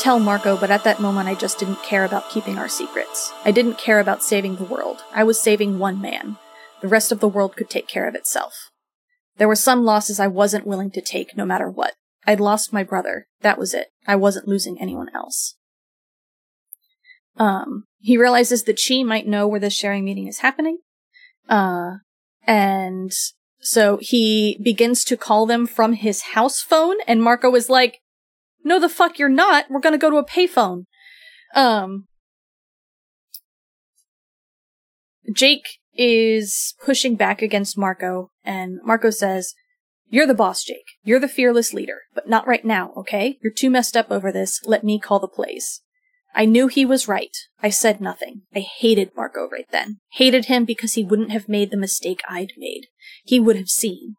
Tell Marco, but at that moment I just didn't care about keeping our secrets. I didn't care about saving the world. I was saving one man. The rest of the world could take care of itself. There were some losses I wasn't willing to take no matter what. I'd lost my brother. That was it. I wasn't losing anyone else. Um, he realizes that she might know where this sharing meeting is happening. Uh, and so he begins to call them from his house phone, and Marco is like, no, the fuck you're not. We're gonna go to a payphone. Um, Jake is pushing back against Marco, and Marco says, You're the boss, Jake. You're the fearless leader, but not right now, okay? You're too messed up over this. Let me call the plays. I knew he was right. I said nothing. I hated Marco right then. Hated him because he wouldn't have made the mistake I'd made. He would have seen.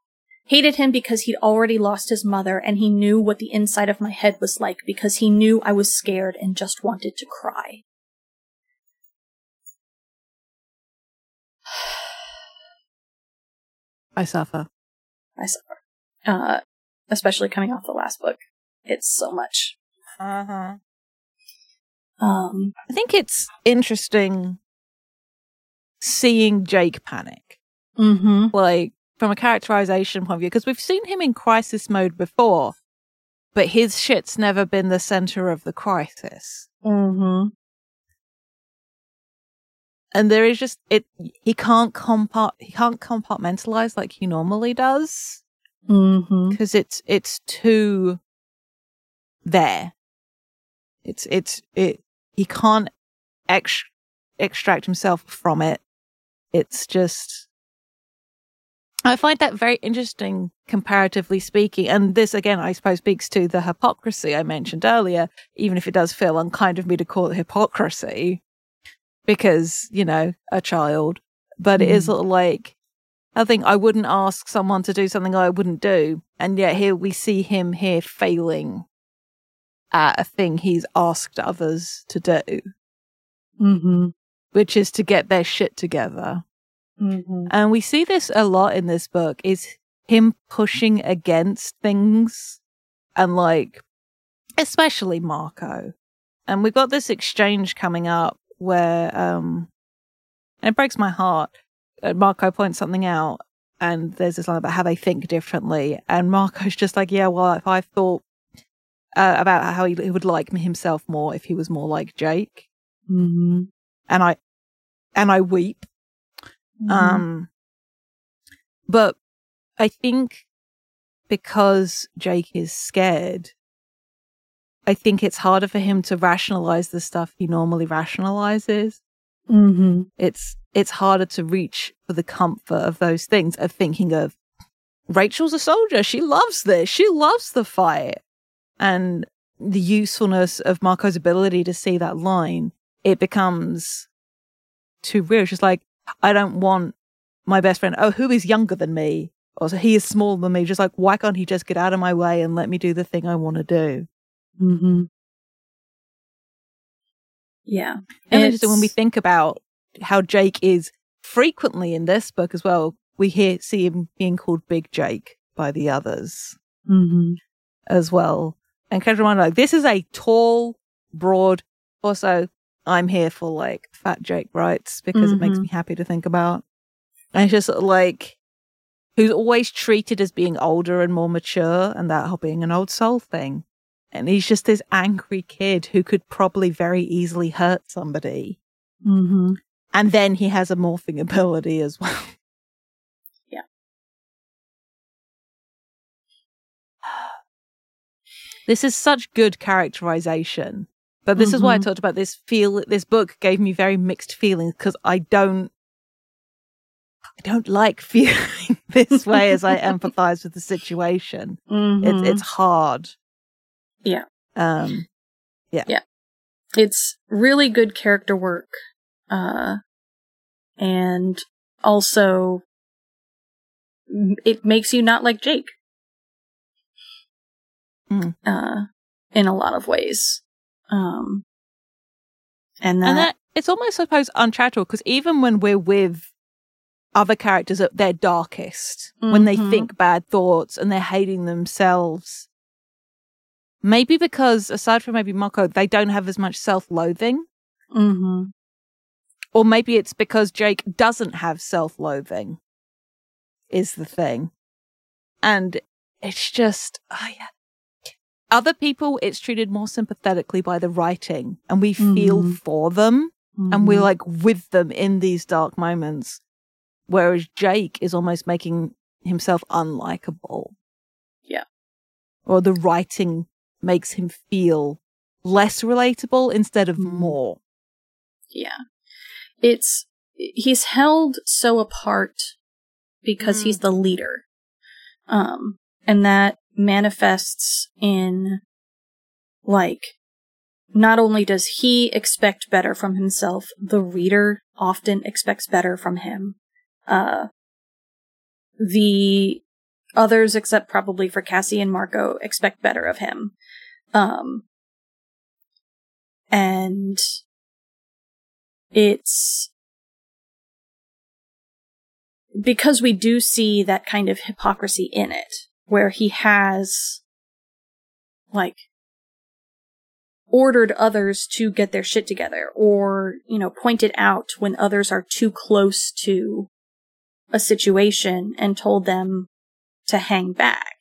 Hated him because he'd already lost his mother and he knew what the inside of my head was like because he knew I was scared and just wanted to cry. I suffer. I suffer. Uh, especially coming off the last book. It's so much. Uh huh. Um, I think it's interesting seeing Jake panic. mm-hmm. like from a characterization point of view, because we've seen him in crisis mode before, but his shit's never been the center of the crisis. Mm-hmm. And there is just it. He can't compart. He can't compartmentalize like he normally does Mm-hmm. because it's it's too there. It's it's it. He can't ex- extract himself from it. It's just. I find that very interesting, comparatively speaking. And this, again, I suppose speaks to the hypocrisy I mentioned earlier, even if it does feel unkind of me to call it hypocrisy because, you know, a child. But it is sort of like, I think I wouldn't ask someone to do something I wouldn't do. And yet here we see him here failing at a thing he's asked others to do, Mm-hmm. which is to get their shit together. Mm-hmm. And we see this a lot in this book is him pushing against things and like especially Marco. And we've got this exchange coming up where um and it breaks my heart. Uh, Marco points something out and there's this line about how they think differently and Marco's just like, yeah, well, if I thought uh, about how he, he would like himself more if he was more like Jake Mm-hmm. and I and I weep Mm-hmm. um, but I think because Jake is scared, I think it's harder for him to rationalize the stuff he normally rationalizes. mm-hmm. It's it's harder to reach for the comfort of those things of thinking of Rachel's a soldier. She loves this. She loves the fight. And the usefulness of Marco's ability to see that line, it becomes too real. Just like, I don't want my best friend, oh, who is younger than me? Or so he is smaller than me. Just like, why can't he just get out of my way and let me do the thing I want to do? Mm-hmm. Yeah. And then just when we think about how Jake is frequently in this book as well, we hear see him being called Big Jake by the others Mhm. as well. And kind of remind like this is a tall, broad. Also, I'm here for like Fat Jake rights because it makes Mhm. me happy to think about. And it's just sort of like who's always treated as being older and more mature, and that whole being an old soul thing. And he's just this angry kid who could probably very easily hurt somebody. Mhm. And then he has a morphing ability as well. Yeah. This is such good characterization. But this is why I Mhm. talked about this feel this book gave me very mixed feelings because I don't I don't like feeling this way as I empathize with the situation. Mhm. It's it's hard. Yeah. Um Yeah. Yeah. it's really good character work uh and also it makes you not like jake Mm. uh in a lot of ways um and that, and that it's almost I suppose uncharitable because even when we're with other characters at their darkest, when they Mhm. think bad thoughts and they're hating themselves, maybe because aside from maybe Marco, they don't have as much self-loathing, Mm-hmm. or maybe it's because Jake doesn't have self-loathing. Is the thing, and it's just oh yeah. Other people, it's treated more sympathetically by the writing, and we feel Mhm. for them. and Mm-hmm. we're like with them in these dark moments. Whereas Jake is almost making himself unlikable. Yeah. Or the writing makes him feel less relatable instead of Mhm. more. Yeah. It's he's held so apart because Mm. he's the leader. Um and that manifests in like not only does he expect better from himself, the reader often expects better from him. Uh the others except probably for Cassie and Marco expect better of him. Um and it's because we do see that kind of hypocrisy in it, where he has, like, ordered others to get their shit together, or, you know, pointed out when others are too close to a situation and told them to hang back.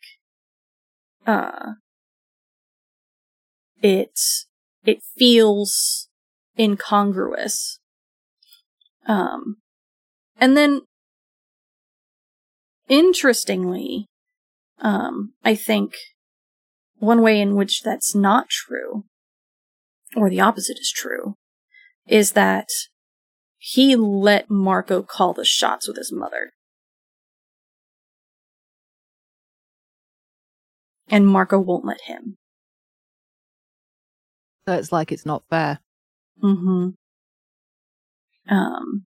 Uh, it's, it feels incongruous. Um, and then, interestingly, um, I think one way in which that's not true, or the opposite is true, is that he let Marco call the shots with his mother. And Marco won't let him. So it's like it's not fair. Mm-hmm. Um,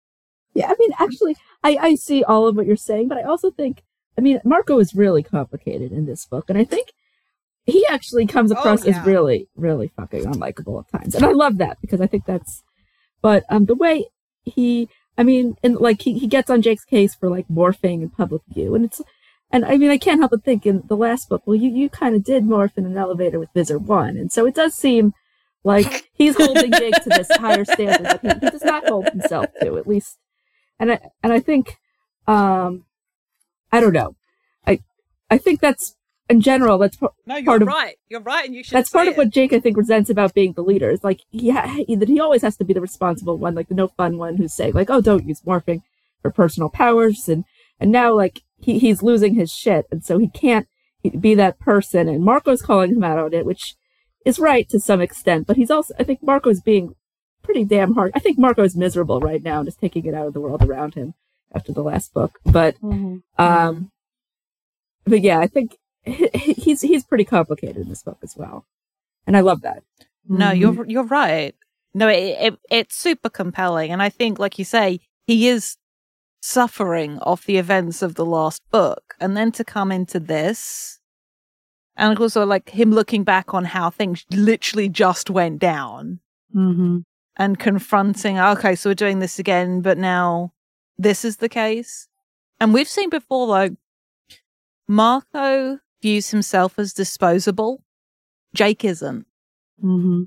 Yeah, I mean, actually, I, I see all of what you're saying, but I also think, I mean, Marco is really complicated in this book, and I think he actually comes Oh, across yeah. as really, really fucking unlikable at times, and I love that because I think that's. But um, the way he, I mean, and like he, he gets on Jake's case for like morphing in public view, and it's, and I mean, I can't help but think in the last book, well, you you kind of did morph in an elevator with Visser One, and so it does seem like he's holding Jake to this higher standard that he, he does not hold himself to, at least and I and I think um I don't know. I I think that's in general that's par- No, you're Part of- right. You're right, and you should. that's part of what Jake I think resents about being the leader. Is like yeah, ha- that he always has to be the responsible one, like the no fun one who's saying like, "Oh, don't use morphing for personal powers," and and now like he he's losing his shit, and so he can't be that person. And Marco's calling him out on it, which is right to some extent, but he's also I think Marco's being pretty damn hard. I think Marco's miserable right now, and is taking it out of the world around him after the last book, but. Um, but yeah, I think he- he- he's he's pretty complicated in this book as well, and I love that. No, Mhm. you're you're right. No, it, it it's super compelling, and I think, like you say, he is suffering off the events of the last book, and then to come into this, and also like him looking back on how things literally just went down, Mm-hmm. and confronting, okay, so we're doing this again, but now this is the case. And we've seen before, like, Marco views himself as disposable. Jake isn't. Mm-hmm.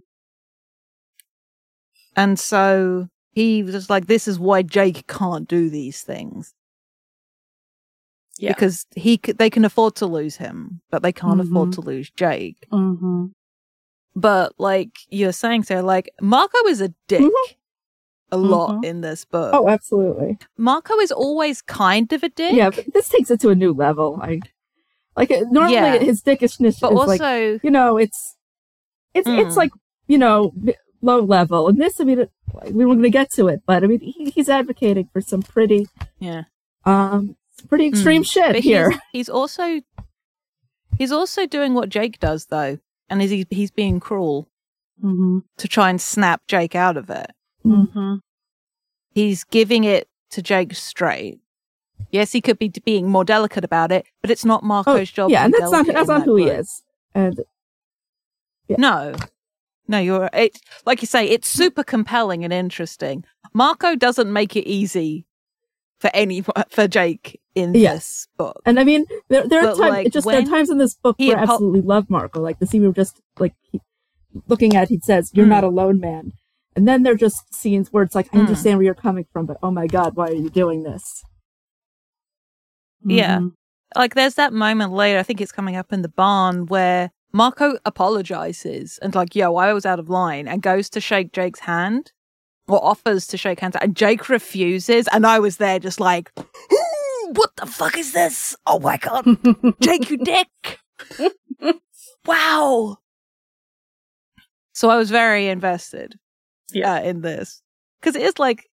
And so he was just like, this is why Jake can't do these things. Yeah. Because he they can afford to lose him, but they can't afford Mhm. to lose Jake. Mm-hmm. But like you're saying, so like Marco is a dick Mhm. A lot Mhm. in this book. Oh, absolutely. Marco is always kind of a dick. Yeah, but this takes it to a new level. I like uh, normally Yeah. his dickishness But is also, like you know it's it's it's Mm. like you know low level, and this I mean we weren't going to get to it, but I mean he, he's advocating for some pretty yeah. um pretty extreme shit But here. he's, he's also he's also doing what Jake does though, and is he, he's being cruel Mm-hmm. to try and snap Jake out of it. Mm-hmm. He's giving it to Jake straight. Yes, he could be being more delicate about it, but it's not Marco's job. Oh, yeah, to and that's not that's not that who he is. And Yeah. No, no, you're it. Like you say, it's super compelling and interesting. Marco doesn't make it easy for any for Jake in Yes. this book. And I mean, there, there are times, like, just there are times in this book where I absolutely love Marco. Like the scene we were just like he, looking at, he says, "You're Mm. not alone, man." And then they're just scenes where it's like, I Mm. understand where you're coming from, but oh my god, why are you doing this? Yeah. Mhm. like there's that moment later, I think it's coming up in the barn where Marco apologizes and like, yo, I was out of line and goes to shake Jake's hand or offers to shake hands and Jake refuses and I was there just like, what the fuck is this? Oh my god, Jake, you dick. wow. So I was very invested Yeah. in this because it is like,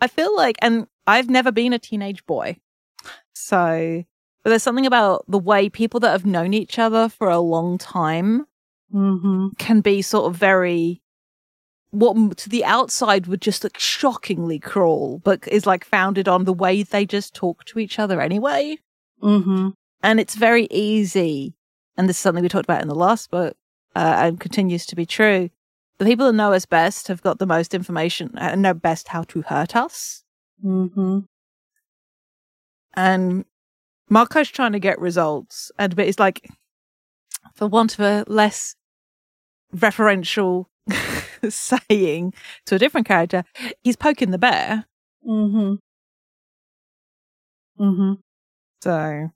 I feel like, and I've never been a teenage boy. So but there's something about the way people that have known each other for a long time Mhm. can be sort of very what to the outside would just look shockingly cruel, but is like founded on the way they just talk to each other anyway. Mhm. And it's very easy. And this is something we talked about in the last book, uh, and continues to be true. The people that know us best have got the most information and know best how to hurt us. Mhm. and Marco's trying to get results, and but it's like, for want of a less referential saying to a different character, he's poking the bear. Mhm. Mhm. So.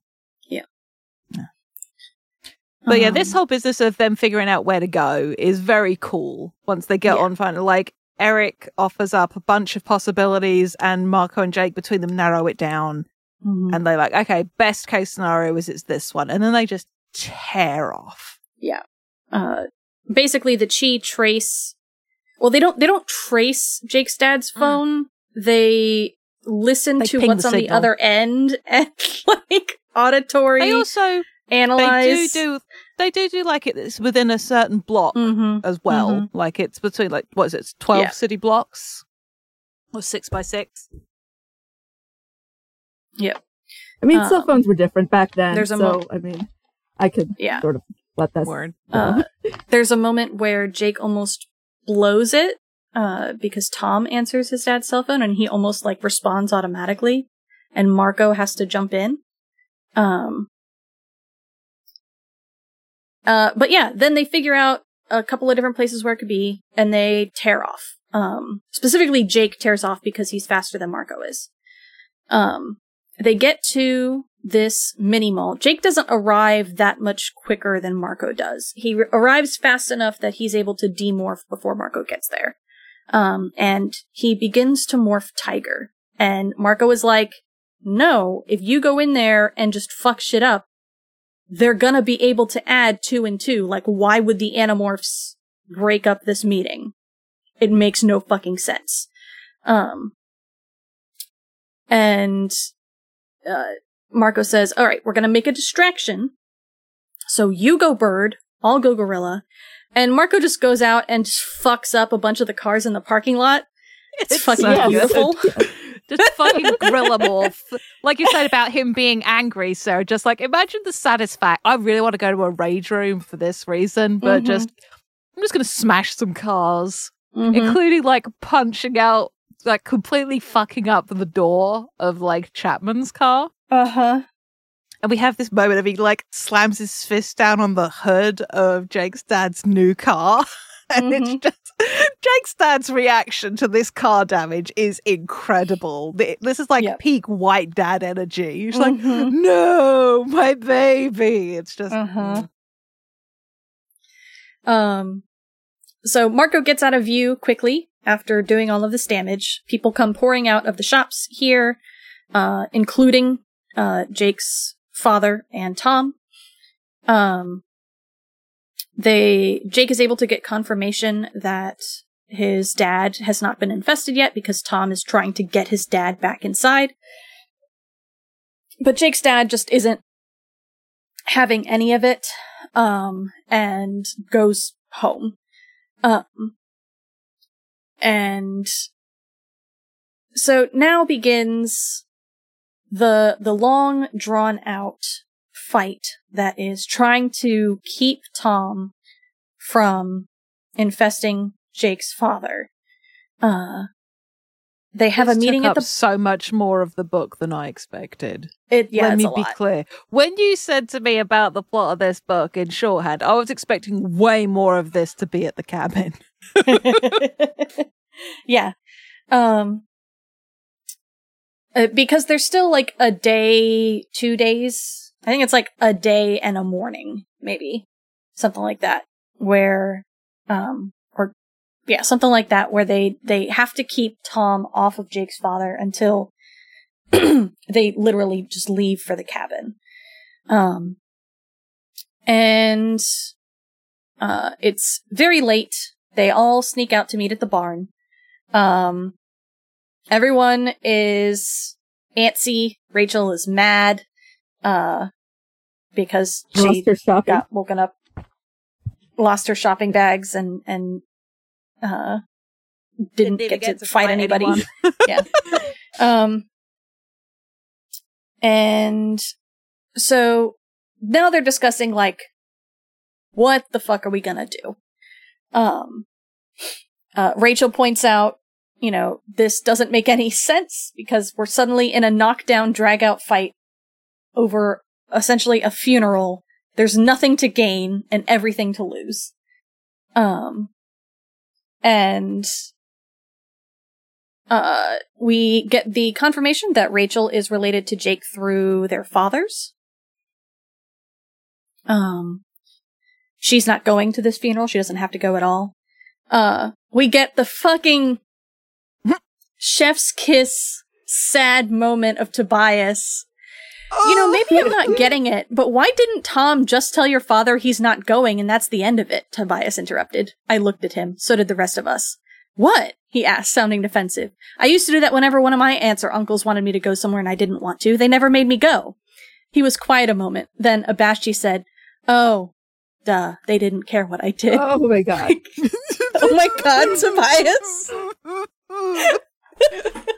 But yeah, Um, this whole business of them figuring out where to go is very cool. Once they get Yeah. on, finally, like Erek offers up a bunch of possibilities, and Marco and Jake between them narrow it down. mhm. and they're like, okay, best case scenario is it's this one, and then they just tear off. Yeah. Uh basically the chi trace well they don't they don't trace jake's dad's Mm. phone they listen They to what's the on the other end and like auditory They also they do do they do do like it's within a certain block Mhm. as well. Mhm. Like it's between like what is it, twelve Yeah. city blocks or six by six. Yep. I mean, cell Um, phones were different back then, there's a so mo- I mean, I could yeah sort of let that. Word. uh, there's a moment where jake almost blows it uh because tom answers his dad's cell phone and he almost like responds automatically and marco has to jump in um uh but yeah then they figure out a couple of different places where it could be and they tear off um specifically jake tears off because he's faster than marco is um they get to this mini mall. Jake doesn't arrive that much quicker than Marco does. He arrives fast enough that he's able to demorph before Marco gets there. Um, and he begins to morph Tiger. And Marco is like, no, if you go in there and just fuck shit up, they're gonna be able to add two and two. Like, why would the Animorphs break up this meeting? It makes no fucking sense. Um, and, uh, Marco says, All right, we're to make a distraction. So you go bird, I'll go gorilla. And Marco just goes out and just fucks up a bunch of the cars in the parking lot. It's, fucking so beautiful. Fucking gorilla morph. Like you said about him being angry, So Just like imagine the satisfaction. I really want to go to a rage room for this reason, but Mhm. just I'm just gonna smash some cars. Mhm. including like punching out, like completely fucking up the door of like Chapman's car. Uh-huh. And we have this moment of he like slams his fist down on the hood of Jake's dad's new car. And Mhm. it's just Jake's dad's reaction to this car damage is incredible. This is like Yep. peak white dad energy. He's like, Mhm. no, my baby. It's just Uh-huh. Um, so Marco gets out of view quickly after doing all of this damage. People come pouring out of the shops here, uh, including uh, Jake's father and Tom. Um, they Jake is able to get confirmation that his dad has not been infested yet because Tom is trying to get his dad back inside. But Jake's dad just isn't having any of it um and goes home um and so now begins the the long drawn out fight that is trying to keep Tom from infesting Jake's father uh they have This a meeting at the so much more of the book than I expected. it yeah Let me be lot. clear. When you said to me about the plot of this book in shorthand, I was expecting way more of this to be at the cabin. yeah. Um uh, because there's still like a day, two days. I think it's like a day and a morning, maybe. Something like that. Where um or yeah, something like that where they they have to keep Tom off of Jake's father until they literally just leave for the cabin. Um and uh it's very late they all sneak out to meet at the barn. Um, everyone is antsy. Rachel is mad, uh, because she Lost her shopping. got woken up, lost her shopping bags, and and uh, didn't, even get, to, fight, anybody. yeah. Um, and so now they're discussing like, what the fuck are we gonna do? Um, uh, Rachel points out, you know, this doesn't make any sense because we're suddenly in a knockdown, drag out fight over essentially a funeral. There's nothing to gain and everything to lose. Um, and, uh, we get the confirmation that Rachel is related to Jake through their fathers. Um, she's not going to this funeral. She doesn't have to go at all. Uh, we get the fucking chef's kiss sad moment of Tobias. You know, maybe I'm not oh. getting it, but why didn't Tom just tell your father he's not going and that's the end of it? Tobias interrupted. I looked at him. So did the rest of us. What? He asked, sounding defensive. I used to do that whenever one of my aunts or uncles wanted me to go somewhere and I didn't want to. They never made me go. He was quiet a moment. Then, abashed, he said, Oh, duh, they didn't care what I did. Oh my god. oh my god, Tobias. Ugh.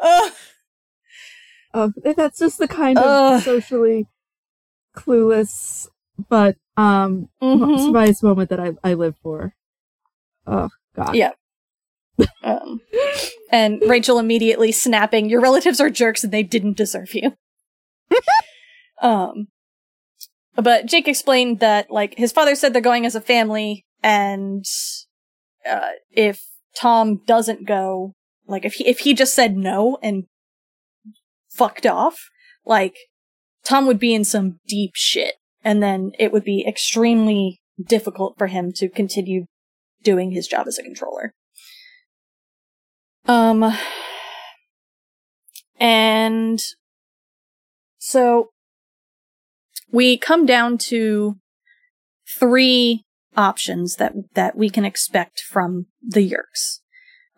Oh. Oh, that's just the kind of Ugh. socially clueless, but um, Mhm. Tobias moment that I I live for. Oh God. Yeah. Um, and Rachel immediately snapping, "Your relatives are jerks, and they didn't deserve you." um, but Jake explained that like his father said they're going as a family, and uh, if Tom doesn't go, like if he if he just said no and fucked off, like Tom would be in some deep shit, and then it would be extremely difficult for him to continue doing his job as a controller. Um, and so we come down to three options that that we can expect from the Yeerks,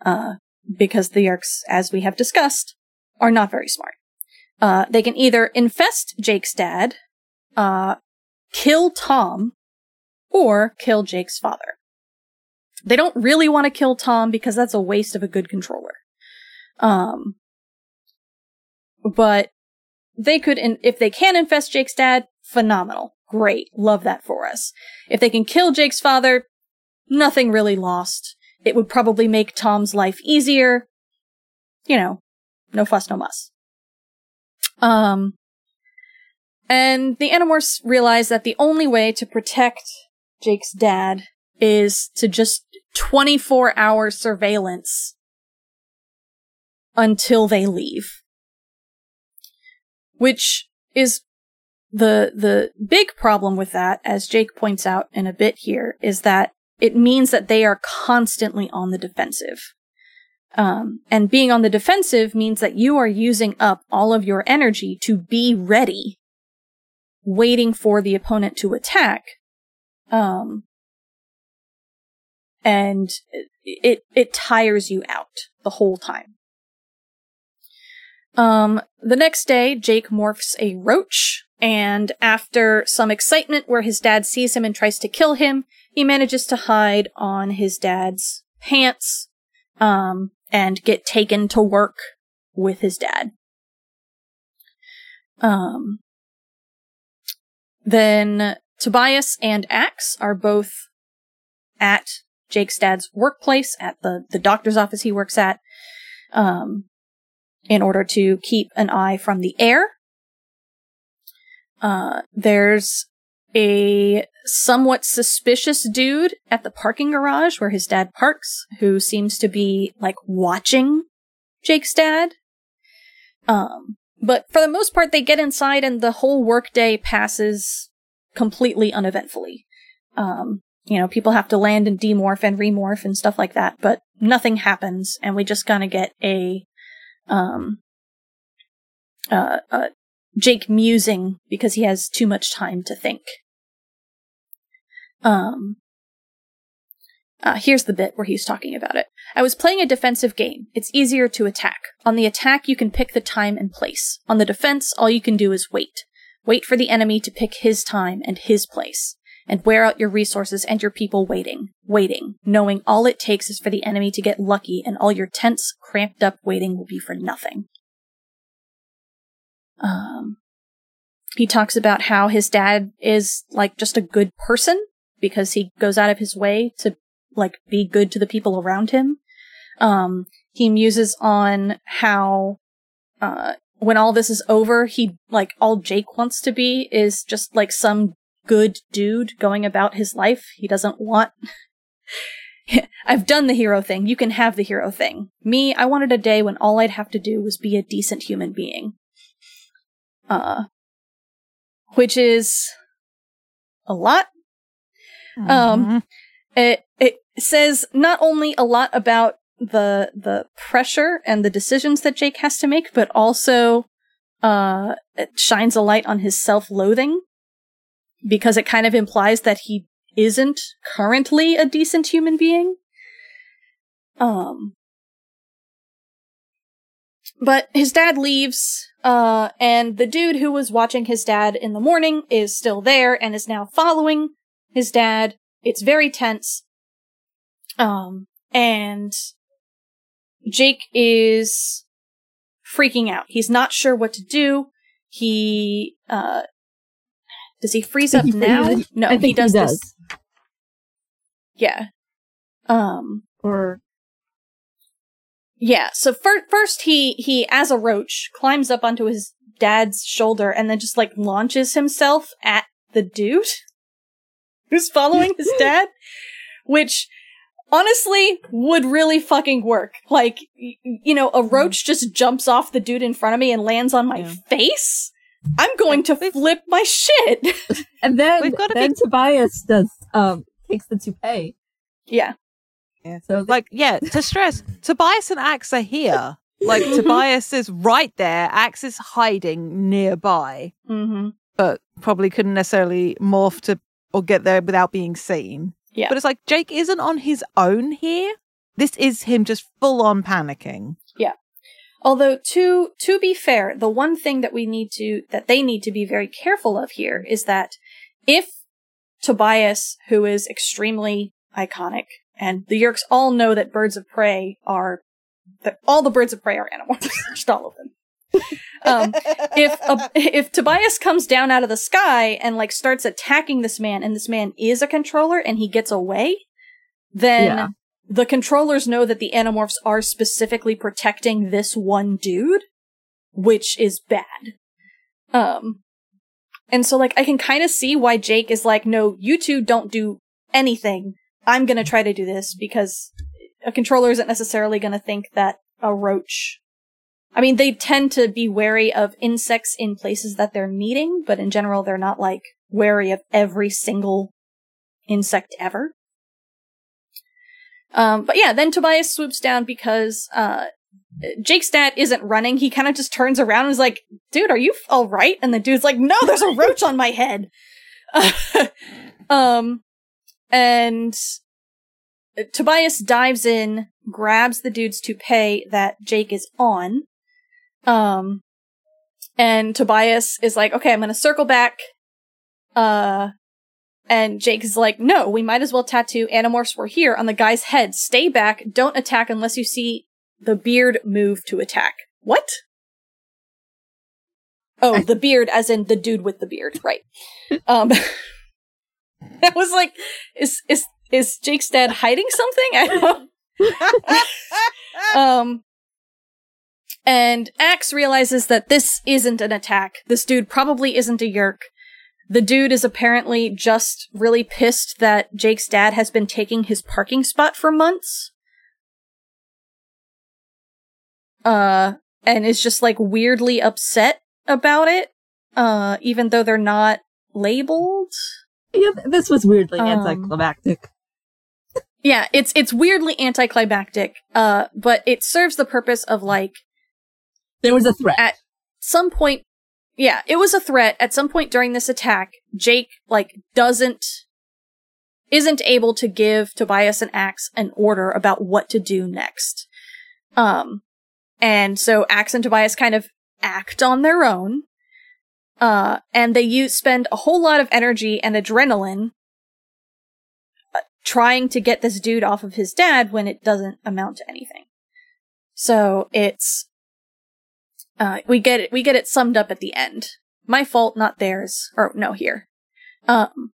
uh, because the Yeerks, as we have discussed, are not very smart. Uh, they can either infest Jake's dad, uh, kill Tom, or kill Jake's father. They don't really want to kill Tom because that's a waste of a good controller. Um, but they could, in- if they can infest Jake's dad, phenomenal. Great. Love that for us. If they can kill Jake's father, nothing really lost. It would probably make Tom's life easier. You know, no fuss, no muss. Um, and the Animorphs realize that the only way to protect Jake's dad is to just 24 hour surveillance until they leave. Which is the, the big problem with that, as Jake points out in a bit here, is that it means that they are constantly on the defensive. Um, and being on the defensive means that you are using up all of your energy to be ready, waiting for the opponent to attack. Um, and it it tires you out the whole time. Um, the next day, Jake morphs a roach, and after some excitement where his dad sees him and tries to kill him, he manages to hide on his dad's pants, um, and get taken to work with his dad. Um, then Tobias and Ax are both at Jake's dad's workplace at the, the doctor's office he works at. um, in order to keep an eye from the air. Uh, there's a somewhat suspicious dude at the parking garage where his dad parks who seems to be like watching Jake's dad. Um, but for the most part, they get inside and the whole workday passes completely uneventfully. Um, you know, people have to land and demorph and remorph and stuff like that, but nothing happens, and we just kind of get a, um, uh, uh, Jake musing because he has too much time to think. Um, uh, here's the bit where he's talking about it. I was playing a defensive game. It's easier to attack. On the attack, you can pick the time and place. On the defense, all you can do is wait. Wait for the enemy to pick his time and his place. And wear out your resources and your people waiting, waiting, knowing all it takes is for the enemy to get lucky and all your tense, cramped up waiting will be for nothing. Um, he talks about how his dad is like just a good person because he goes out of his way to like be good to the people around him. Um, he muses on how, uh, when all this is over, he, like, all Jake wants to be is just like some good dude going about his life. He doesn't want, I've done the hero thing. You can have the hero thing. Me, I wanted a day when all I'd have to do was be a decent human being. Uh, which is a lot. Um, Mhm. it it says not only a lot about the the pressure and the decisions that Jake has to make, but also uh it shines a light on his self-loathing because it kind of implies that he isn't currently a decent human being. Um but his dad leaves uh and the dude who was watching his dad in the morning is still there and is now following his dad. It's very tense. Um, and Jake is freaking out. He's not sure what to do. He, uh, does he freeze up he now? freezes- no, he does, he does. this. Yeah. Um, Or yeah. So fir- first he, he, as a roach, climbs up onto his dad's shoulder and then just like launches himself at the dude who's following his dad, which honestly would really fucking work. Like, y- you know, a roach just jumps off the dude in front of me and lands on my Yeah. face. I'm going to flip my shit. and then We've gotta then be- Tobias does um takes the toupee. yeah. So Like, yeah, to stress, Tobias and Ax are here. Like, Tobias is right there. Ax is hiding nearby, Mm-hmm. but probably couldn't necessarily morph to or get there without being seen. Yeah. But it's like Jake isn't on his own here. This is him just full on panicking. Yeah. Although to to be fair, the one thing that we need to that they need to be very careful of here is that if Tobias, who is extremely iconic, and the Yeerks all know that birds of prey are that all the birds of prey are animals, just all of them. Um, if a, if Tobias comes down out of the sky and like starts attacking this man, and this man is a controller and he gets away, then Yeah. the controllers know that the Animorphs are specifically protecting this one dude, which is bad. Um, and so like I can kind of see why Jake is like, no, you two don't do anything. I'm gonna try to do this because a controller isn't necessarily gonna think that a roach. I mean, they tend to be wary of insects in places that they're meeting, but in general, they're not like wary of every single insect ever. Um, but yeah, then Tobias swoops down because, uh, Jake's dad isn't running. He kind of just turns around and is like, dude, are you all right? And the dude's like, no, there's a roach on my head. um, and Tobias dives in, grabs the dude's toupee that Jake is on. Um, and Tobias is like, okay, I'm gonna circle back. Uh, and Jake is like, no, we might as well tattoo Animorphs were here on the guy's head. Stay back. Don't attack unless you see the beard move to attack. What? Oh, the beard, as in the dude with the beard, right? Um, I was like, is is is Jake's dad hiding something? I don't. um, And Ax realizes that this isn't an attack. This dude probably isn't a Yeerk. The dude is apparently just really pissed that Jake's dad has been taking his parking spot for months. Uh, and is just like weirdly upset about it, uh, even though they're not labeled. Yeah, this was weirdly Um, anticlimactic. Yeah, it's it's weirdly anticlimactic, uh, but it serves the purpose of like There was a threat. at some point yeah, it was a threat. At some point during this attack, Jake like doesn't isn't able to give Tobias and Ax an order about what to do next. Um and so Ax and Tobias kind of act on their own. Uh and they use spend a whole lot of energy and adrenaline uh, trying to get this dude off of his dad when it doesn't amount to anything. So it's uh, we get it. We get it summed up at the end. My fault, not theirs. Or no, here. Um,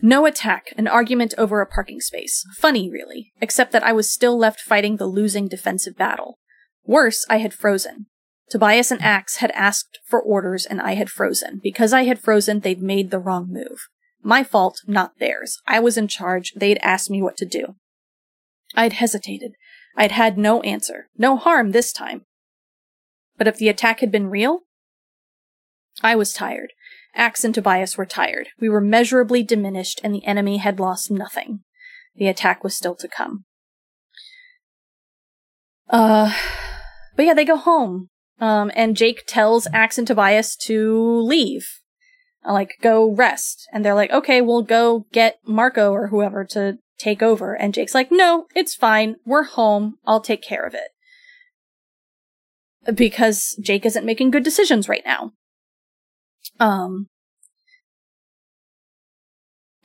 no attack. An argument over a parking space. Funny, really. Except that I was still left fighting the losing defensive battle. Worse, I had frozen. Tobias and Ax had asked for orders, and I had frozen. Because I had frozen, they'd made the wrong move. My fault, not theirs. I was in charge. They'd asked me what to do. I'd hesitated. I'd had no answer. No harm this time. But if the attack had been real? I was tired. Ax and Tobias were tired. We were measurably diminished, and the enemy had lost nothing. The attack was still to come. Uh, but yeah, they go home. Um, and Jake tells Ax and Tobias to leave. Like, go rest. And they're like, okay, we'll go get Marco or whoever to take over. And Jake's like, no, it's fine. We're home. I'll take care of it because Jake isn't making good decisions right now. Um,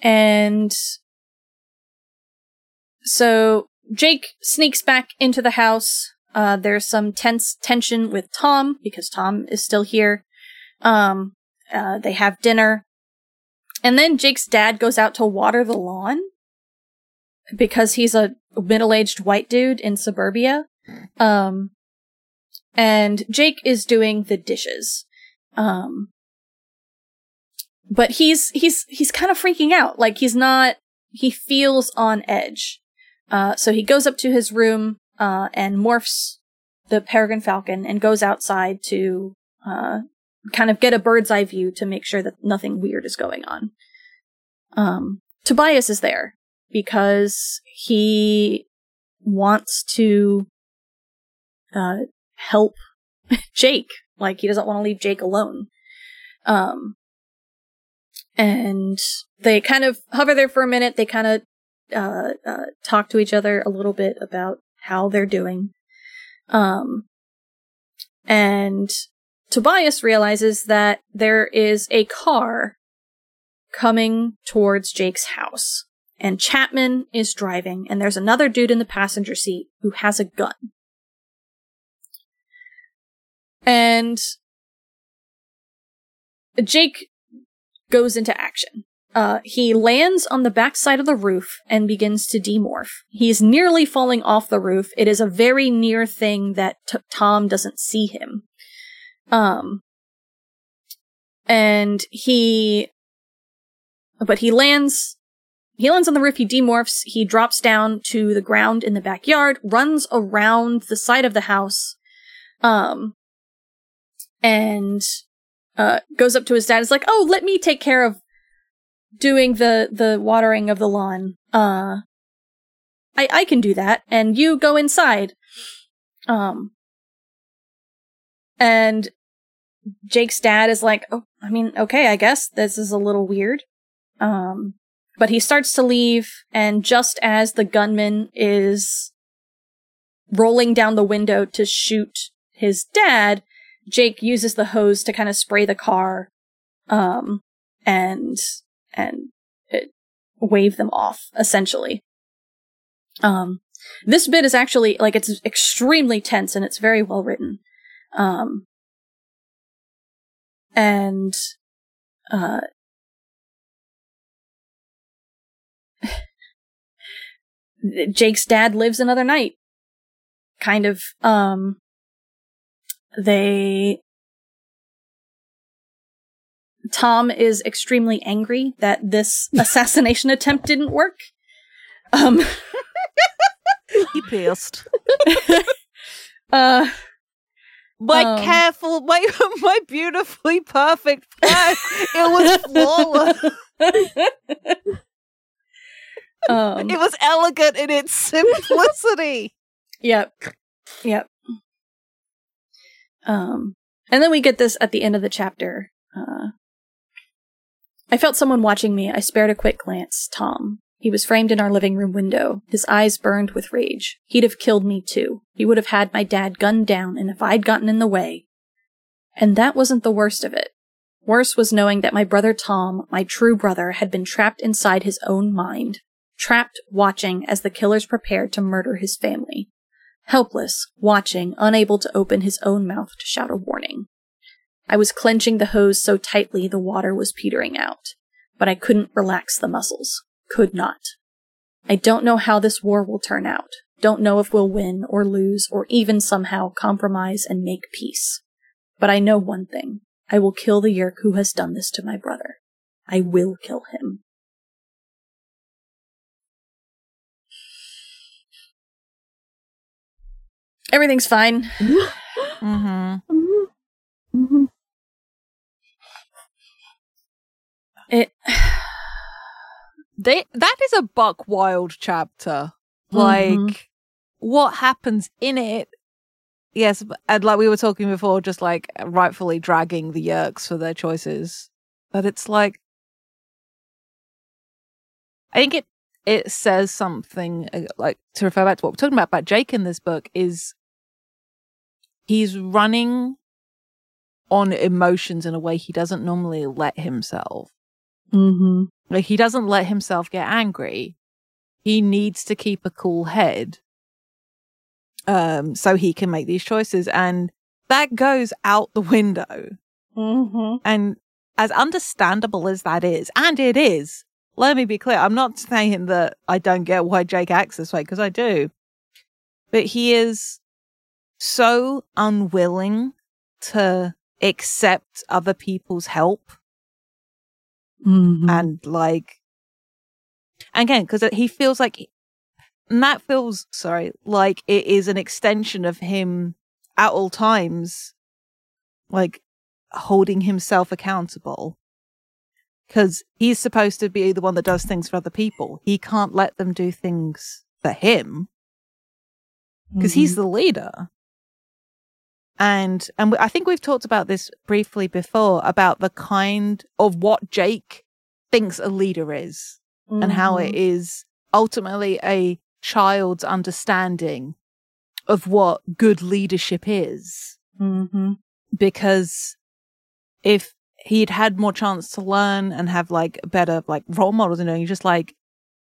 and so Jake sneaks back into the house. Uh, there's some tense tension with Tom because Tom is still here. Um, uh, they have dinner. And then Jake's dad goes out to water the lawn because he's a middle aged white dude in suburbia. Um, and Jake is doing the dishes. Um, but he's, he's, he's kind of freaking out. Like he's not, he feels on edge. Uh, so he goes up to his room, uh, and morphs the peregrine falcon and goes outside to, uh, kind of get a bird's eye view to make sure that nothing weird is going on. Um, Tobias is there because he wants to, uh, help Jake. Like he doesn't want to leave Jake alone. Um, and they kind of hover there for a minute. They kind of uh, uh, talk to each other a little bit about how they're doing. Um, and Tobias realizes that there is a car coming towards Jake's house. And Chapman is driving, and there's another dude in the passenger seat who has a gun. And Jake goes into action. Uh, he lands on the backside of the roof and begins to demorph. He's nearly falling off the roof. It is a very near thing that t- Tom doesn't see him. Um, and he, but he lands, he lands on the roof, he demorphs, he drops down to the ground in the backyard, runs around the side of the house, um, and, uh, goes up to his dad, is like, oh, let me take care of doing the, the watering of the lawn. Uh, I, I can do that, and you go inside. Um, and Jake's dad is like, oh, I mean, okay, I guess this is a little weird. Um, but he starts to leave, and just as the gunman is rolling down the window to shoot his dad, Jake uses the hose to kind of spray the car, um, and, and it, wave them off, essentially. Um, this bit is actually, like, it's extremely tense and it's very well written. Um, and uh Jake's dad lives another night kind of um they Tom is extremely angry that this assassination attempt didn't work. Um He pissed. uh My Um. careful, my my beautifully perfect plan. It was flawless. um it was elegant in its simplicity. Yep. Yep. Um, and then we get this at the end of the chapter. Uh, I felt someone watching me. I spared a quick glance. Tom. He was framed in our living room window. His eyes burned with rage. He'd have killed me too. He would have had my dad gunned down, and if I'd gotten in the way. And that wasn't the worst of it. Worse was knowing that my brother Tom, my true brother, had been trapped inside his own mind. Trapped, watching as the killers prepared to murder his family helpless, watching, unable to open his own mouth to shout a warning. I was clenching the hose so tightly the water was petering out, but I couldn't relax the muscles. Could not. I don't know how this war will turn out. Don't know if we'll win or lose or even somehow compromise and make peace. But I know one thing. I will kill the Yeerk who has done this to my brother. I will kill him. Everything's fine. Mm-hmm. It They that is a buck wild chapter. Like Mhm. what happens in it. Yes, and like we were talking before, just like rightfully dragging the Yeerks for their choices. But it's like I think it it says something uh, like to refer back to what we're talking about about Jake in this book is he's running on emotions in a way he doesn't normally let himself. Mm-hmm. Like he doesn't let himself get angry. He needs to keep a cool head. Um, so he can make these choices. And that goes out the window. Mm-hmm. And as understandable as that is, and it is, let me be clear. I'm not saying that I don't get why Jake acts this way, because I do. But he is so unwilling to accept other people's help Mm-hmm. and like again because he feels like that feels sorry like it is an extension of him at all times like holding himself accountable. Because he's supposed to be the one that does things for other people. He can't let them do things for him. Because he's the leader and and I think we've talked about this briefly before about the kind of what Jake thinks a leader is and how it is ultimately a child's understanding of what good leadership is Mm-hmm. because if he'd had more chance to learn and have like better like role models and doing just like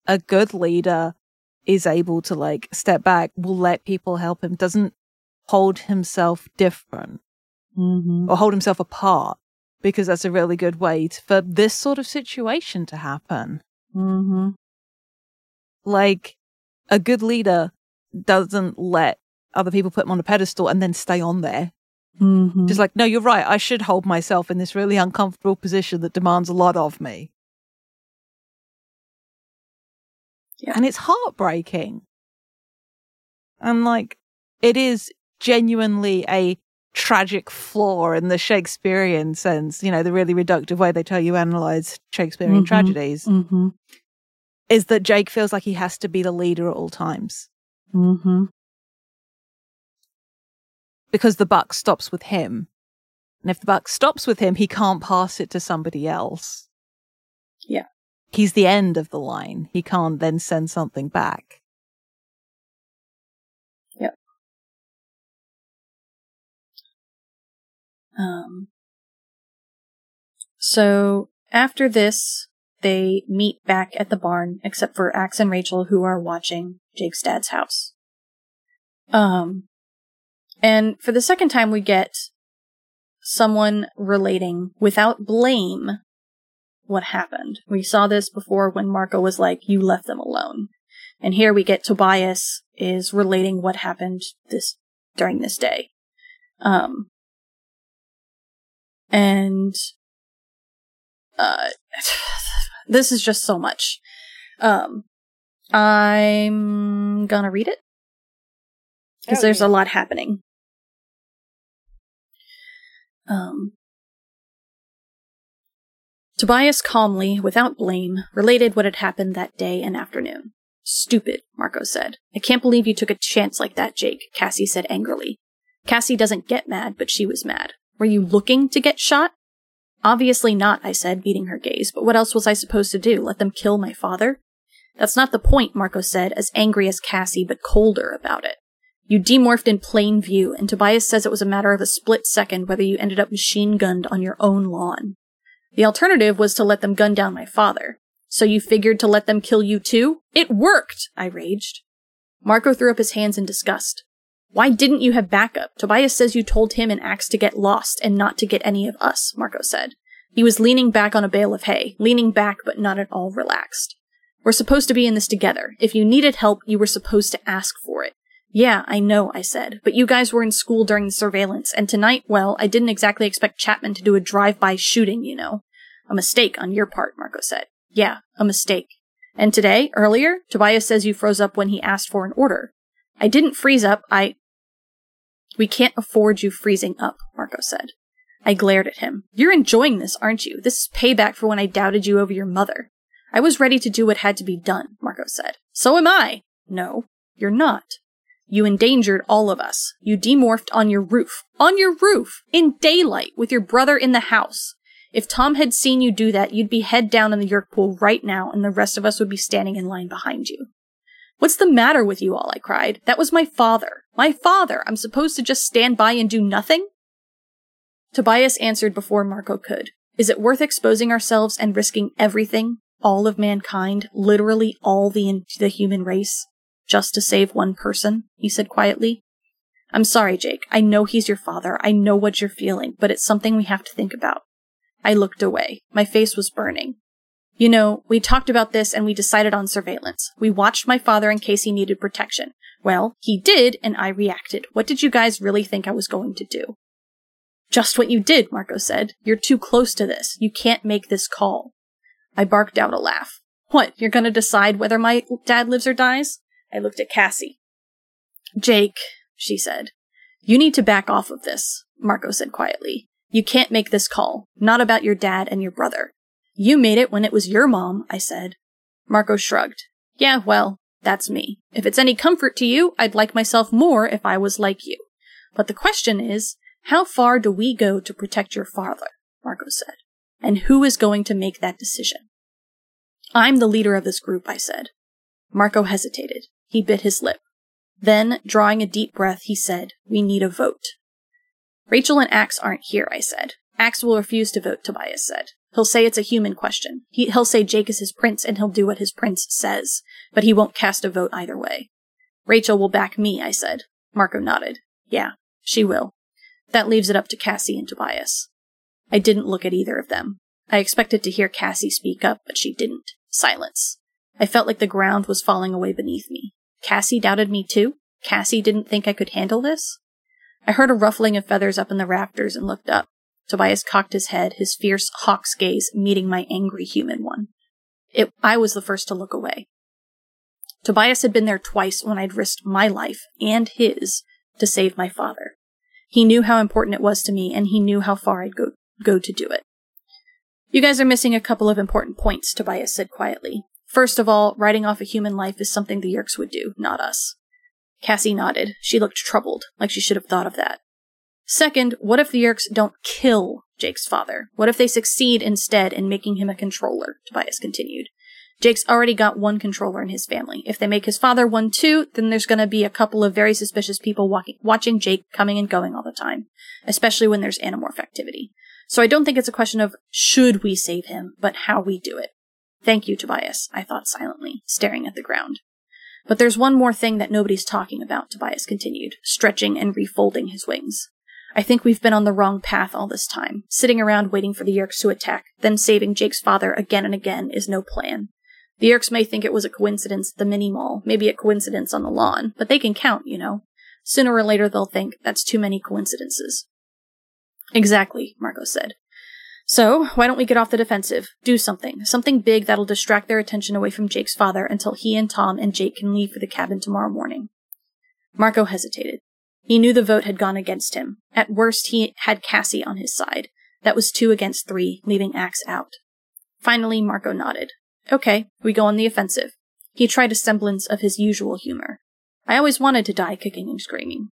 a good leader is able to like step back will let people help him doesn't hold himself different Mm-hmm. or hold himself apart because that's a really good way to, for this sort of situation to happen Mm-hmm. like a good leader doesn't let other people put him on a pedestal and then stay on there Mm-hmm. just like no you're right i should hold myself in this really uncomfortable position that demands a lot of me Yeah. and it's heartbreaking and like it is genuinely a tragic flaw in the shakespearean sense you know the really reductive way they tell you analyze shakespearean Mhm. tragedies Mm-hmm. is that jake feels like he has to be the leader at all times Mm-hmm. because the buck stops with him. And if the buck stops with him, he can't pass it to somebody else. Yeah. He's the end of the line. He can't then send something back. Um, so after this, they meet back at the barn, except for Ax and Rachel, who are watching Jake's dad's house. Um, and for the second time, we get someone relating without blame what happened. We saw this before when Marco was like, "You left them alone," and here we get Tobias is relating what happened this during this day. Um, And uh this is just so much. Um I'm gonna read it because Oh, there's a lot happening. Um, Tobias calmly, without blame, related what had happened that day and afternoon. Stupid, Marco said. I can't believe you took a chance like that, Jake, Cassie said angrily. Cassie doesn't get mad, but she was mad. Were you looking to get shot? Obviously not, I said, meeting her gaze, but what else was I supposed to do? Let them kill my father? That's not the point, Marco said, as angry as Cassie, but colder about it. You demorphed in plain view, and Tobias says it was a matter of a split second whether you ended up machine gunned on your own lawn. The alternative was to let them gun down my father. So you figured to let them kill you too? It worked! I raged. Marco threw up his hands in disgust. Why didn't you have backup? Tobias says you told him and Ax to get lost and not to get any of us, Marco said. He was leaning back on a bale of hay, leaning back but not at all relaxed. We're supposed to be in this together. If you needed help, you were supposed to ask for it. Yeah, I know, I said, but you guys were in school during the surveillance, and tonight, well, I didn't exactly expect Chapman to do a drive-by shooting, you know. A mistake on your part, Marco said. Yeah, a mistake. And today, earlier, Tobias says you froze up when he asked for an order. I didn't freeze up, I. We can't afford you freezing up, Marco said. I glared at him. You're enjoying this, aren't you? This is payback for when I doubted you over your mother. I was ready to do what had to be done, Marco said. So am I. No, you're not. You endangered all of us. You demorphed on your roof. On your roof! In daylight, with your brother in the house. If Tom had seen you do that, you'd be head down in the Yeerk pool right now, and the rest of us would be standing in line behind you. What's the matter with you all? I cried. That was my father. My father! I'm supposed to just stand by and do nothing? Tobias answered before Marco could. Is it worth exposing ourselves and risking everything, all of mankind, literally all the, the human race, just to save one person? He said quietly. I'm sorry, Jake. I know he's your father. I know what you're feeling, but it's something we have to think about. I looked away. My face was burning. You know, we talked about this and we decided on surveillance. We watched my father in case he needed protection. Well, he did, and I reacted. What did you guys really think I was going to do? Just what you did, Marco said. You're too close to this. You can't make this call. I barked out a laugh. What, you're gonna decide whether my dad lives or dies? I looked at Cassie. Jake, she said. You need to back off of this, Marco said quietly. You can't make this call. Not about your dad and your brother. You made it when it was your mom, I said. Marco shrugged. Yeah, well, that's me. If it's any comfort to you, I'd like myself more if I was like you. But the question is, how far do we go to protect your father? Marco said. And who is going to make that decision? I'm the leader of this group, I said. Marco hesitated. He bit his lip. Then, drawing a deep breath, he said, We need a vote. Rachel and Ax aren't here, I said. Ax will refuse to vote, Tobias said. He'll say it's a human question. He, he'll say Jake is his prince and he'll do what his prince says, but he won't cast a vote either way. Rachel will back me, I said. Marco nodded. Yeah, she will. That leaves it up to Cassie and Tobias. I didn't look at either of them. I expected to hear Cassie speak up, but she didn't. Silence. I felt like the ground was falling away beneath me. Cassie doubted me too? Cassie didn't think I could handle this? I heard a ruffling of feathers up in the rafters and looked up. Tobias cocked his head, his fierce hawk's gaze meeting my angry human one. It, I was the first to look away. Tobias had been there twice when I'd risked my life and his to save my father. He knew how important it was to me, and he knew how far I'd go, go to do it. You guys are missing a couple of important points, Tobias said quietly. First of all, writing off a human life is something the Yeerks would do, not us. Cassie nodded. She looked troubled, like she should have thought of that. Second, what if the Yeerks don't kill Jake's father? What if they succeed instead in making him a controller? Tobias continued. Jake's already got one controller in his family. If they make his father one too, then there's gonna be a couple of very suspicious people walking, watching Jake coming and going all the time, especially when there's animorph activity. So I don't think it's a question of should we save him, but how we do it. Thank you, Tobias, I thought silently, staring at the ground. But there's one more thing that nobody's talking about, Tobias continued, stretching and refolding his wings. I think we've been on the wrong path all this time. Sitting around waiting for the Yeerks to attack, then saving Jake's father again and again is no plan. The Yeerks may think it was a coincidence at the mini mall, maybe a coincidence on the lawn, but they can count, you know. Sooner or later they'll think that's too many coincidences. Exactly, Marco said. So, why don't we get off the defensive? Do something. Something big that'll distract their attention away from Jake's father until he and Tom and Jake can leave for the cabin tomorrow morning. Marco hesitated. He knew the vote had gone against him. At worst, he had Cassie on his side. That was two against three, leaving Ax out. Finally, Marco nodded. Okay, we go on the offensive. He tried a semblance of his usual humor. I always wanted to die kicking and screaming.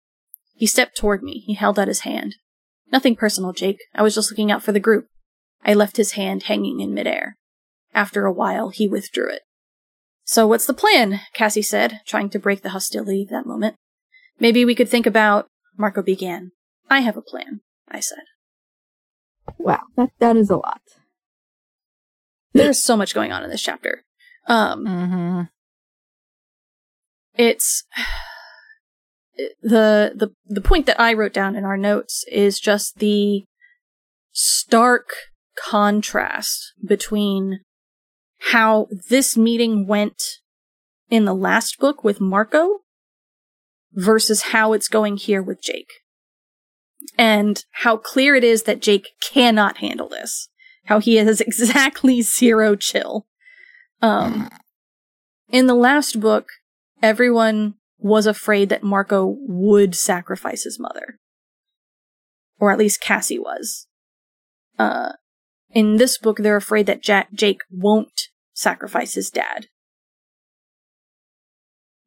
He stepped toward me. He held out his hand. Nothing personal, Jake. I was just looking out for the group. I left his hand hanging in midair. After a while, he withdrew it. So what's the plan? Cassie said, trying to break the hostility of that moment. Maybe we could think about. Marco began. I have a plan, I said. Wow, that that is a lot. There's so much going on in this chapter. Um, Mm-hmm. it's the the the point that I wrote down in our notes is just the stark contrast between how this meeting went in the last book with Marco versus how it's going here with Jake. And how clear it is that Jake cannot handle this. How he has exactly zero chill. Um, in the last book, everyone was afraid that Marco would sacrifice his mother. Or at least Cassie was. Uh, in this book, they're afraid that ja- Jake won't sacrifice his dad.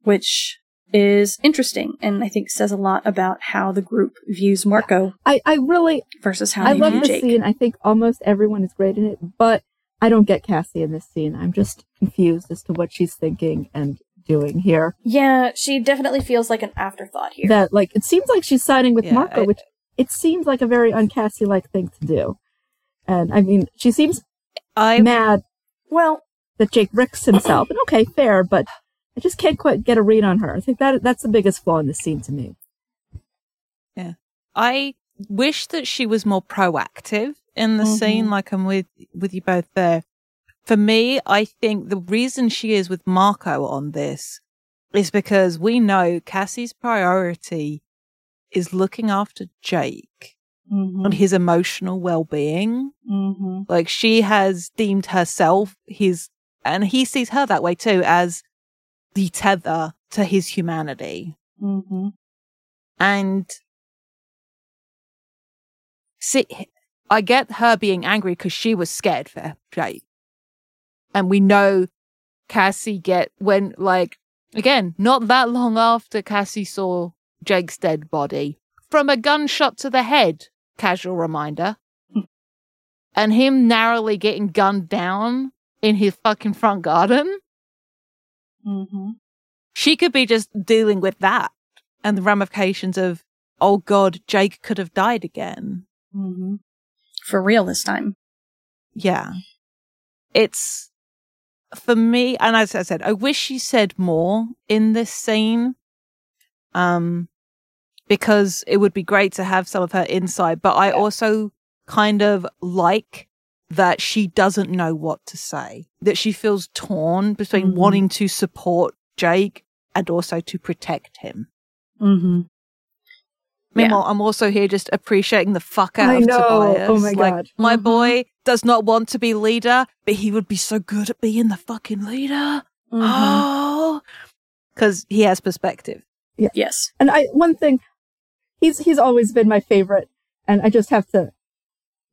Which is interesting and I think says a lot about how the group views Marco I, I really versus how I they love view this Jake. scene. I think almost everyone is great in it, but I don't get Cassie in this scene. I'm just confused as to what she's thinking and doing here. Yeah, she definitely feels like an afterthought here. That like it seems like she's siding with Yeah, Marco, I- which it seems like a very uncassie like thing to do. And I mean, she seems I mad well, that Jake ricks himself. And okay, fair, but I just can't quite get a read on her. I think that that's the biggest flaw in the scene to me. Yeah. I wish that she was more proactive in the Mhm. scene. Like I'm with with you both there. For me, I think the reason she is with Marco on this is because we know Cassie's priority is looking after Jake mm-hmm, and his emotional well being. mm-hmm, Like she has deemed herself his, and he sees her that way too, as the tether to his humanity. mm-hmm. And see, I get her being angry because she was scared for Jake. And we know Cassie get when like again, not that long after Cassie saw Jake's dead body from a gunshot to the head, casual reminder. And him narrowly getting gunned down in his fucking front garden. Mm-hmm. She could be just dealing with that and the ramifications of, oh God, Jake could have died again. Mm-hmm. For real this time. Yeah. It's for me, and as I said, I wish she said more in this scene. Um, because it would be great to have some of her insight, but I also kind of like that she doesn't know what to say, that she feels torn between Mhm. wanting to support Jake and also to protect him. Mm-hmm. Meanwhile, I'm also here just appreciating the fuck out I of know. Tobias. Oh my like, God. My Mhm. boy does not want to be leader, but he would be so good at being the fucking leader. Mm-hmm. Oh, because he has perspective. Yes. And I one thing, he's he's always been my favorite, and I just have to.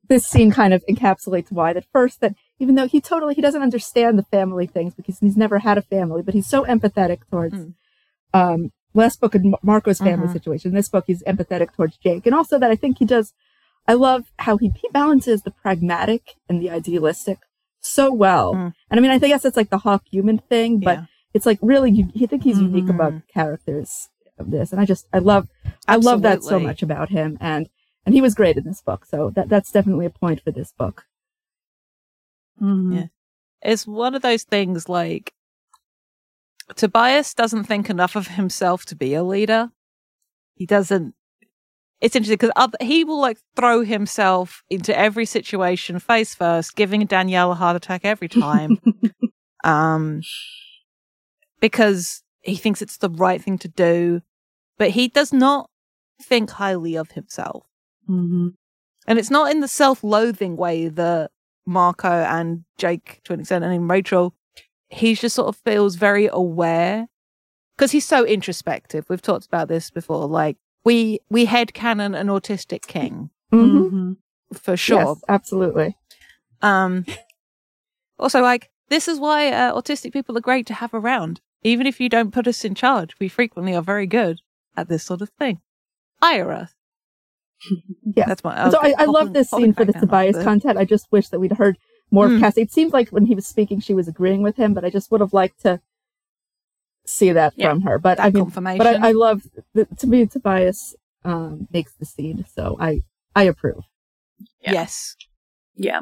This scene kind of encapsulates why. That first, that even though he totally he doesn't understand the family things because he's never had a family, but he's so empathetic towards. Mm. Um, last book in Marco's family Mhm. situation. This book, he's empathetic towards Jake, and also that I think he does. I love how he, he balances the pragmatic and the idealistic so well. Mm. And I mean, I think that's like the Hawk human thing, but Yeah. it's like really you, you think he's unique Mhm. about characters of this and i just i love i love that so much about him and and he was great in this book so that that's definitely a point for this book Mm-hmm. Yeah. It's one of those things like Tobias doesn't think enough of himself to be a leader. He doesn't. It's interesting because he will like throw himself into every situation face first, giving Danielle a heart attack every time. um, because he thinks it's the right thing to do, but he does not think highly of himself. Mm-hmm. And it's not in the self loathing way that Marco and Jake, to an extent, and even Rachel, he just sort of feels very aware because he's so introspective. We've talked about this before. Like, we, we head canon an autistic king Mhm. Mm-hmm. for sure. Yes, absolutely. Um, also, like, this is why uh, autistic people are great to have around. Even if you don't put us in charge, we frequently are very good at this sort of thing. Hire us. Yeah. That's my. so I, I love this scene for the down Tobias content. I just wish that we'd heard more Hmm. of Cassie. It seemed like when he was speaking, she was agreeing with him, but I just would have liked to see that Yeah, from her. But I mean, confirmation. but I, I love the, to me Tobias um, makes the scene, so I I approve. Yeah. Yes. Yeah.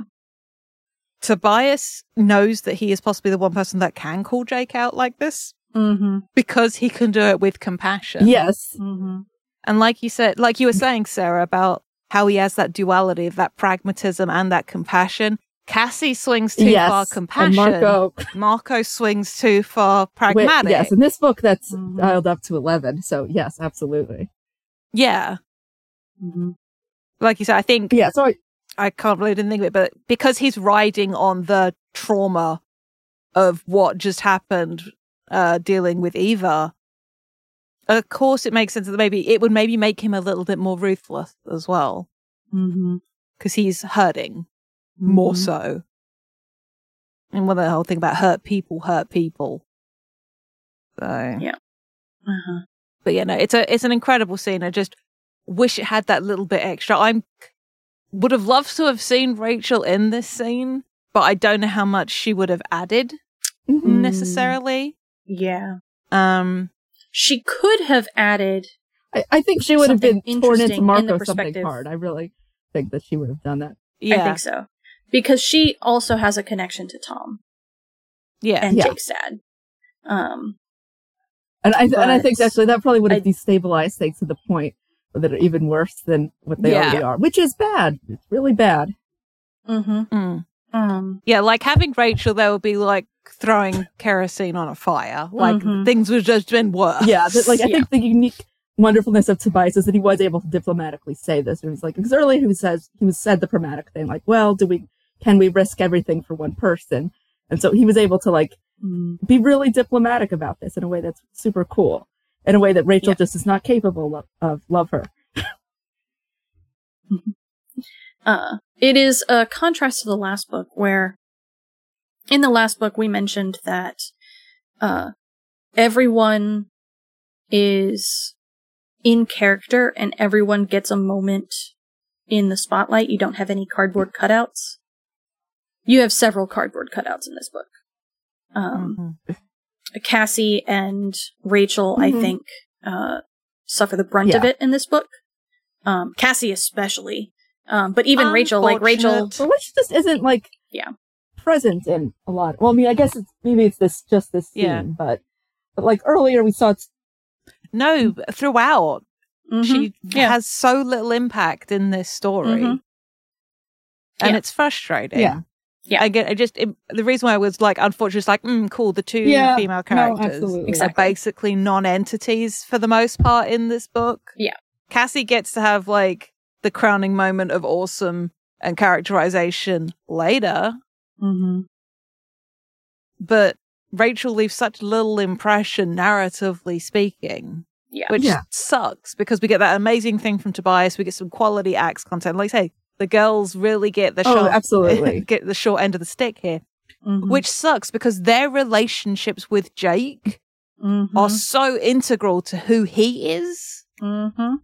Tobias knows that he is possibly the one person that can call Jake out like this Mm-hmm. because he can do it with compassion. Yes, Mm-hmm. And like you said, like you were saying, Sarah, about how he has that duality of that pragmatism and that compassion. Cassie swings too yes. far compassion. Marco, Marco swings too far wait, pragmatic. yes, in this book that's Mhm. dialed up to eleven. So yes, absolutely. Yeah. Mm-hmm. Like you said, I think Yeah, so I, I can't really didn't think of it, but because he's riding on the trauma of what just happened, uh, dealing with Eva, of course it makes sense that maybe it would maybe make him a little bit more ruthless as well, Mm-hmm. because he's hurting more so. And when the whole thing about hurt people hurt people. So Yeah. Uh-huh. but yeah, no, it's a it's an incredible scene. I just wish it had that little bit extra. I'm would have loved to have seen Rachel in this scene, but I don't know how much she would have added Mhm. necessarily. Yeah. Um, She could have added I, I think she would have been Something torn interesting into in the Marco something hard. I really think that she would have done that. yeah, I think so. Because she also has a connection to Tom yeah, and Yeah. Jake's dad. Um And I and I think But actually that probably would have I- destabilized things to the point that are even worse than what they Yeah. already are, which is bad. It's really bad. mm-hmm. Mm. Um yeah. Like having Rachel, there would be like throwing kerosene on a fire. Like Mhm. things would just been worse. Yeah, but, like I Yeah. think the unique wonderfulness of Tobias is that he was able to diplomatically say this. And he's like, because earlier he says he was said the pragmatic thing, like, well, do we can we risk everything for one person? And so he was able to like mm, be really diplomatic about this in a way that's super cool, in a way that Rachel Yeah. just is not capable of, of. Love her. uh it is a contrast to the last book where in the last book we mentioned that uh everyone is in character and everyone gets a moment in the spotlight. You don't have any cardboard cutouts. You have several cardboard cutouts in this book. Um, Mhm. Cassie and Rachel, I Mhm. think, uh, suffer the brunt of it in this book. Um, Cassie especially. Um, but even Rachel, like Rachel, But which just isn't like Yeah. present in a lot. Well, I mean, I guess it's maybe it's this just this scene, Yeah. but but like earlier we saw it's No, throughout Mhm. she Yeah. has so little impact in this story, Mhm. and Yeah. it's frustrating. Yeah. Yeah. I get. I just it, the reason why I was like, unfortunately, it's like, mm, cool. The two Yeah. female No, characters absolutely. are Exactly. basically non-entities for the most part in this book. Yeah. Cassie gets to have like the crowning moment of awesome and characterization later, Mhm. but Rachel leaves such little impression, narratively speaking. Yeah. which Yeah. sucks because we get that amazing thing from Tobias. We get some quality Ax content. Like I say, the girls really get the Oh, short, absolutely. get the short end of the stick here, Mhm. which sucks because their relationships with Jake Mhm. are so integral to who he is. Mhm.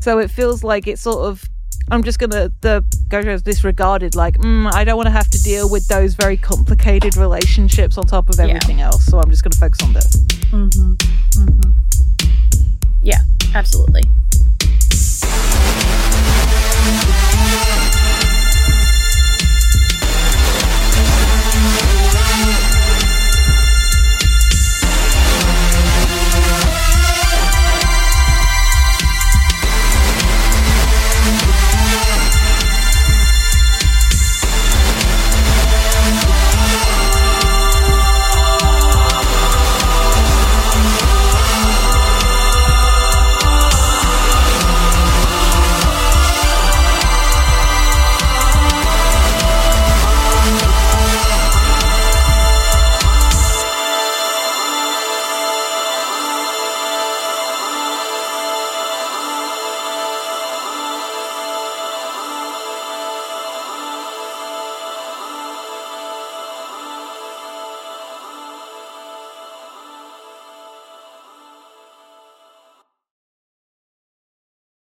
So it feels like it's sort of. I'm just gonna the Gojo is disregarded. Like, mm, I don't want to have to deal with those very complicated relationships on top of Yeah. everything else. So I'm just gonna focus on this. Mhm. Mhm. Yeah, absolutely.